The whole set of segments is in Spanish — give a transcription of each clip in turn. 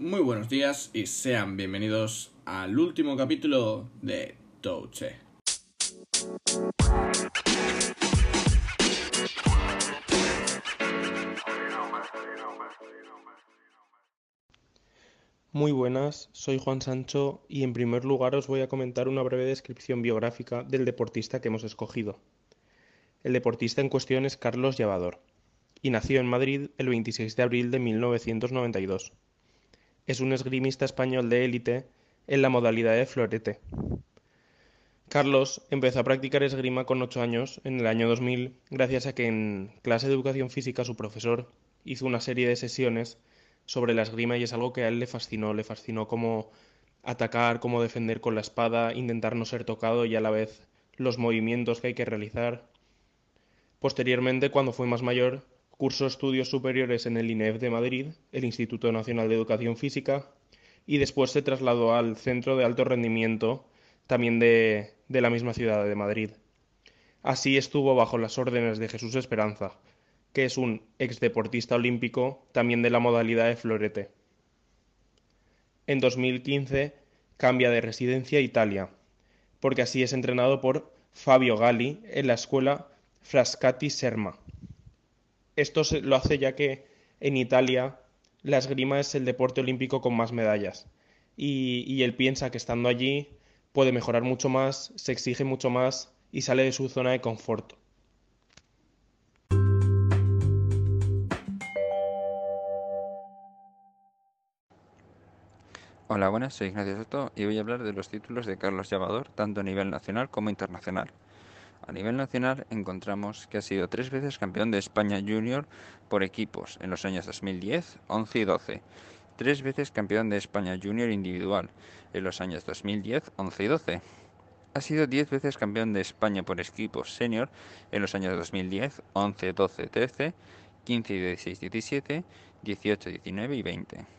Muy buenos días y sean bienvenidos al último capítulo de Touche. Muy buenas, soy Juan Sancho y en primer lugar os voy a comentar una breve descripción biográfica del deportista que hemos escogido. El deportista en cuestión es Carlos Llevador y nació en Madrid el 26 de abril de 1992. Es un esgrimista español de élite en la modalidad de florete. Carlos empezó a practicar esgrima con 8 años en el año 2000 gracias a que en clase de educación física su profesor hizo una serie de sesiones sobre la esgrima y es algo que a él le fascinó, le fascinó cómo atacar, cómo defender con la espada, intentar no ser tocado y a la vez los movimientos que hay que realizar. Posteriormente, cuando fue más mayor, cursó estudios superiores en el INEF de Madrid, el Instituto Nacional de Educación Física, y después se trasladó al Centro de Alto Rendimiento, también de, de la misma ciudad de Madrid. Así estuvo bajo las órdenes de Jesús Esperanza, que es un ex deportista olímpico también de la modalidad de florete. En 2015 cambia de residencia a Italia, porque así es entrenado por Fabio Gali en la escuela Frascati Serma. Esto lo hace ya que en Italia la esgrima es el deporte olímpico con más medallas. Y, y, él piensa que estando allí puede mejorar mucho más, se exige mucho más y sale de su zona de confort. Hola, buenas, soy Ignacio Soto y voy a hablar de los títulos de Carlos Llavador, tanto a nivel nacional como internacional. A nivel nacional encontramos que ha sido tres veces campeón de España Junior por equipos en los años 2010, 11 y 12. Tres veces campeón de España Junior individual en los años 2010, 11 y 12. Ha sido diez veces campeón de España por equipos senior en los años 2010, 11, 12, 13, 15 y 16, 17, 18, 19 y 20.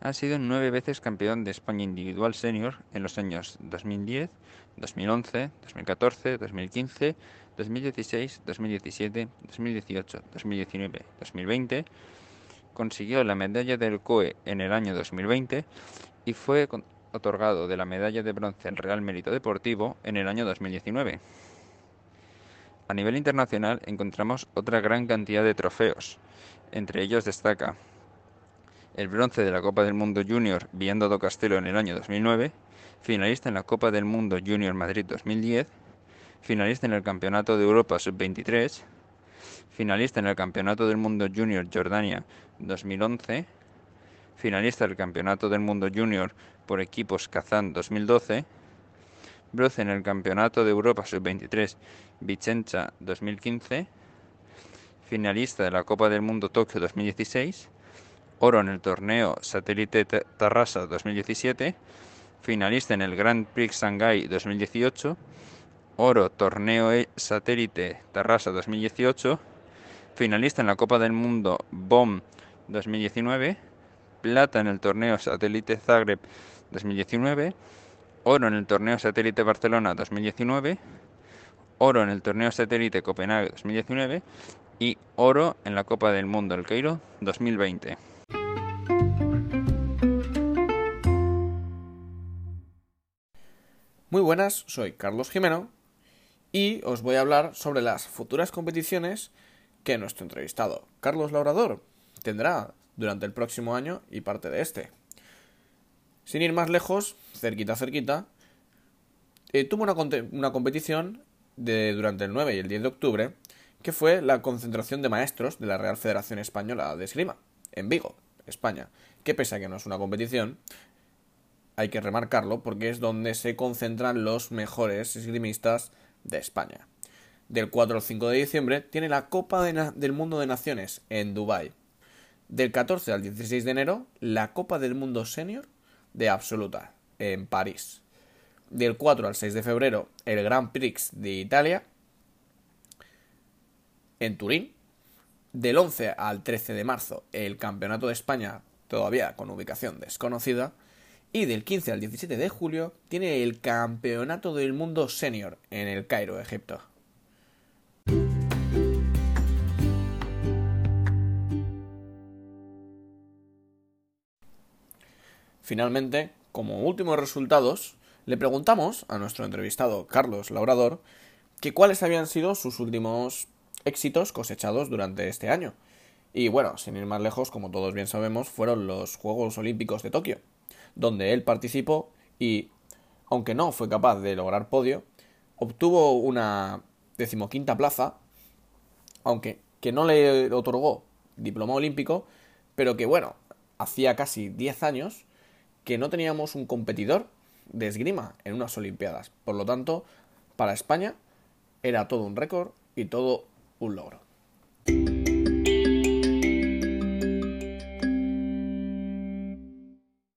Ha sido nueve veces campeón de España individual senior en los años 2010, 2011, 2014, 2015, 2016, 2017, 2018, 2019, 2020. Consiguió la medalla del COE en el año 2020 y fue otorgado de la medalla de bronce al Real Mérito Deportivo en el año 2019. A nivel internacional encontramos otra gran cantidad de trofeos. Entre ellos destaca el bronce de la Copa del Mundo Junior Viendo do Castelo en el año 2009, finalista en la Copa del Mundo Junior Madrid 2010, finalista en el Campeonato de Europa Sub-23, finalista en el Campeonato del Mundo Junior Jordania 2011, finalista del Campeonato del Mundo Junior por equipos Kazán 2012, bronce en el Campeonato de Europa Sub-23 Vicenza 2015, finalista de la Copa del Mundo Tokio 2016, oro en el torneo Satélite Tarrasa 2017, finalista en el Grand Prix Shanghai 2018, oro torneo e Satélite Tarrasa 2018, finalista en la Copa del Mundo BOM 2019, plata en el torneo Satélite Zagreb 2019, oro en el torneo Satélite Barcelona 2019, oro en el torneo Satélite Copenhague 2019 y oro en la Copa del Mundo El Cairo 2020. Muy buenas, soy Carlos Jimeno y os voy a hablar sobre las futuras competiciones que nuestro entrevistado Carlos Laurador tendrá durante el próximo año y parte de este. Sin ir más lejos, cerquita, cerquita, eh, tuvo una, una competición de, durante el 9 y el 10 de octubre que fue la concentración de maestros de la Real Federación Española de Esgrima, en Vigo, España, que pese a que no es una competición, hay que remarcarlo porque es donde se concentran los mejores esgrimistas de España. Del 4 al 5 de diciembre tiene la Copa del Mundo de Naciones en Dubái. Del 14 al 16 de enero, la Copa del Mundo Senior de Absoluta en París. Del 4 al 6 de febrero, el Grand Prix de Italia en Turín. Del 11 al 13 de marzo, el Campeonato de España, todavía con ubicación desconocida. Y del 15 al 17 de julio tiene el Campeonato del Mundo Senior en el Cairo, Egipto. Finalmente, como últimos resultados, le preguntamos a nuestro entrevistado Carlos Laurador que cuáles habían sido sus últimos éxitos cosechados durante este año. Y bueno, sin ir más lejos, como todos bien sabemos, fueron los Juegos Olímpicos de Tokio, donde él participó y, aunque no fue capaz de lograr podio, obtuvo una decimoquinta plaza, aunque que no le otorgó diploma olímpico, pero que bueno, hacía casi 10 años que no teníamos un competidor de esgrima en unas Olimpiadas. Por lo tanto, para España era todo un récord y todo un logro.